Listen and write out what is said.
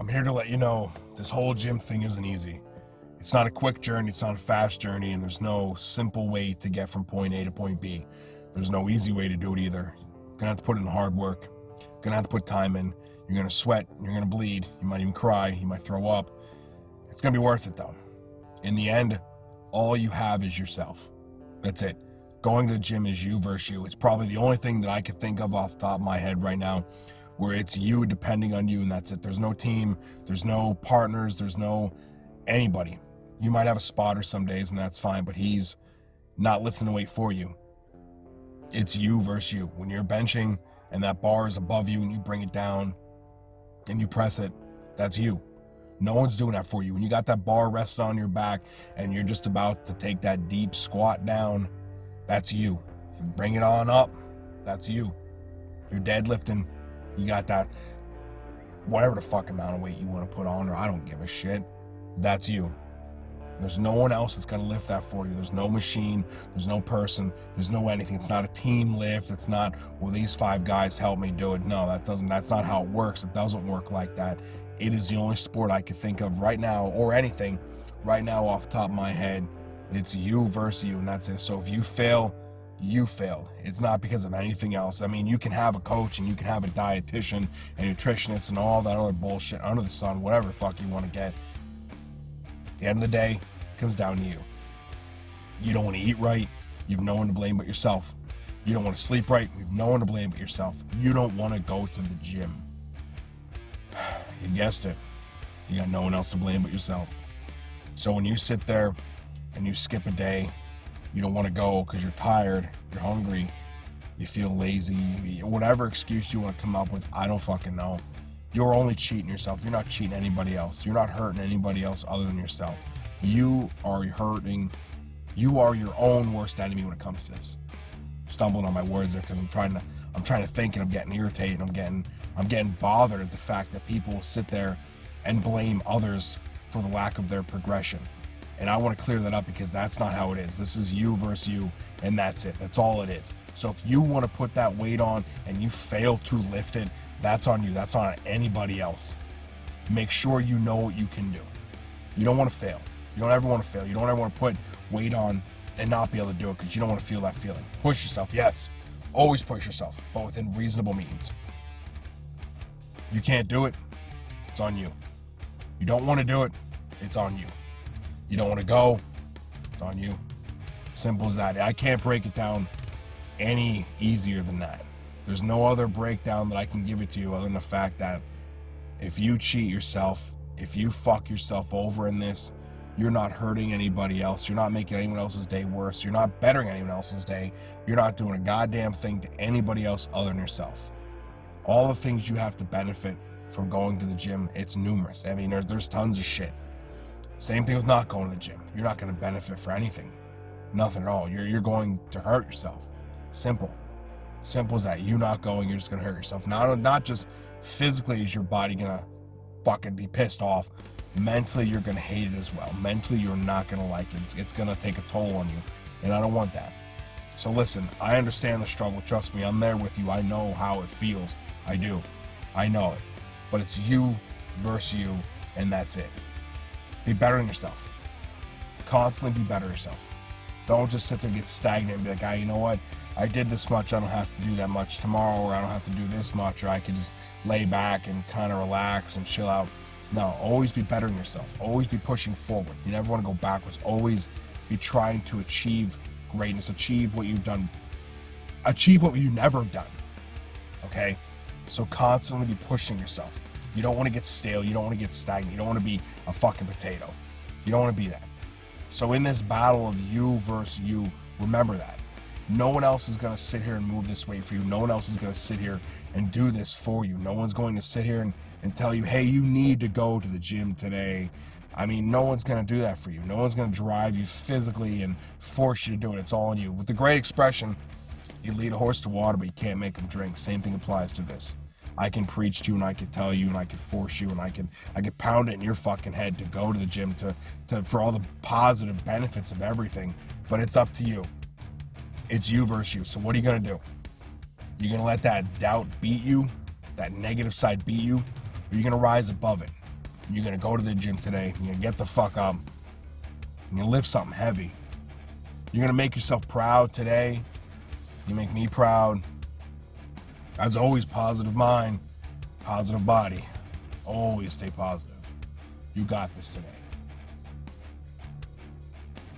I'm here to let you know this whole gym thing isn't easy. It's not a quick journey, it's not a fast journey, and there's no simple way to get from point A to point B. There's no easy way to do it either. You're gonna have to put in hard work, you're gonna have to put time in, you're gonna sweat, you're gonna bleed, you might even cry, you might throw up. It's gonna be worth it though. In the end, all you have is yourself. That's it. Going to the gym is you versus you. It's probably the only thing that I could think of off the top of my head right now where it's you depending on you and that's it. There's no team, there's no partners, there's no anybody. You might have a spotter some days and that's fine, but he's not lifting the weight for you. It's you versus you. When you're benching and that bar is above you and you bring it down and you press it, that's you. No one's doing that for you. When you got that bar rested on your back and you're just about to take that deep squat down, that's you. you bring it on up, that's you. You're deadlifting, you got that whatever the fuck amount of weight you want to put on, or I don't give a shit. That's you. There's no one else that's going to lift that for you. There's no machine. There's no person. There's no anything. It's not a team lift. It's not, well, these five guys help me do it. No, that doesn't, that's not how it works. It doesn't work like that. It is the only sport I could think of right now, or anything right now off top of my head. It's you versus you, and that's it. So if you fail, you failed. It's not because of anything else. I mean, you can have a coach and you can have a dietitian and nutritionist and all that other bullshit under the sun, whatever fuck you want to get. At the end of the day, it comes down to you. You don't want to eat right, you've no one to blame but yourself. You don't want to sleep right, you've no one to blame but yourself. You don't want to go to the gym. You guessed it. You got no one else to blame but yourself. So when you sit there and you skip a day you don't want to go because you're tired, you're hungry, you feel lazy, whatever excuse you want to come up with, I don't fucking know. You're only cheating yourself. You're not cheating anybody else. You're not hurting anybody else other than yourself. You are hurting. You are your own worst enemy when it comes to this. stumbling on my words there because I'm trying to I'm trying to think and I'm getting irritated. I'm getting I'm getting bothered at the fact that people will sit there and blame others for the lack of their progression. And I want to clear that up because that's not how it is. This is you versus you, and that's it. That's all it is. So if you want to put that weight on and you fail to lift it, that's on you. That's on anybody else. Make sure you know what you can do. You don't want to fail. You don't ever want to fail. You don't ever want to put weight on and not be able to do it because you don't want to feel that feeling. Push yourself, yes. Always push yourself, but within reasonable means. You can't do it, it's on you. You don't want to do it, it's on you. You don't want to go, it's on you. Simple as that. I can't break it down any easier than that. There's no other breakdown that I can give it to you other than the fact that if you cheat yourself, if you fuck yourself over in this, you're not hurting anybody else. You're not making anyone else's day worse. You're not bettering anyone else's day. You're not doing a goddamn thing to anybody else other than yourself. All the things you have to benefit from going to the gym, it's numerous. I mean, there's, there's tons of shit. Same thing with not going to the gym. You're not going to benefit for anything. Nothing at all. You're, you're going to hurt yourself. Simple. Simple as that. You not going, you're just going to hurt yourself. Not, not just physically is your body going to fucking be pissed off. Mentally, you're going to hate it as well. Mentally, you're not going to like it. It's, it's going to take a toll on you. And I don't want that. So listen, I understand the struggle. Trust me, I'm there with you. I know how it feels. I do. I know it. But it's you versus you, and that's it. Be better than yourself. Constantly be better yourself. Don't just sit there and get stagnant and be like, ah, you know what? I did this much, I don't have to do that much tomorrow, or I don't have to do this much, or I can just lay back and kind of relax and chill out. No, always be better bettering yourself. Always be pushing forward. You never want to go backwards. Always be trying to achieve greatness, achieve what you've done, achieve what you never have done. Okay? So constantly be pushing yourself. You don't want to get stale. You don't want to get stagnant. You don't want to be a fucking potato. You don't want to be that. So in this battle of you versus you, remember that. No one else is going to sit here and move this way for you. No one else is going to sit here and do this for you. No one's going to sit here and, and tell you, hey, you need to go to the gym today. I mean, no one's going to do that for you. No one's going to drive you physically and force you to do it. It's all on you. With the great expression, you lead a horse to water, but you can't make him drink. Same thing applies to this. I can preach to you and I can tell you and I can force you and I can I can pound it in your fucking head to go to the gym to to for all the positive benefits of everything, but it's up to you. It's you versus you. So what are you gonna do? You're gonna let that doubt beat you, that negative side beat you, or you're gonna rise above it. You're gonna go to the gym today, you're gonna get the fuck up, You gonna lift something heavy. You're gonna make yourself proud today. You make me proud. As always positive mind, positive body. Always stay positive. You got this today.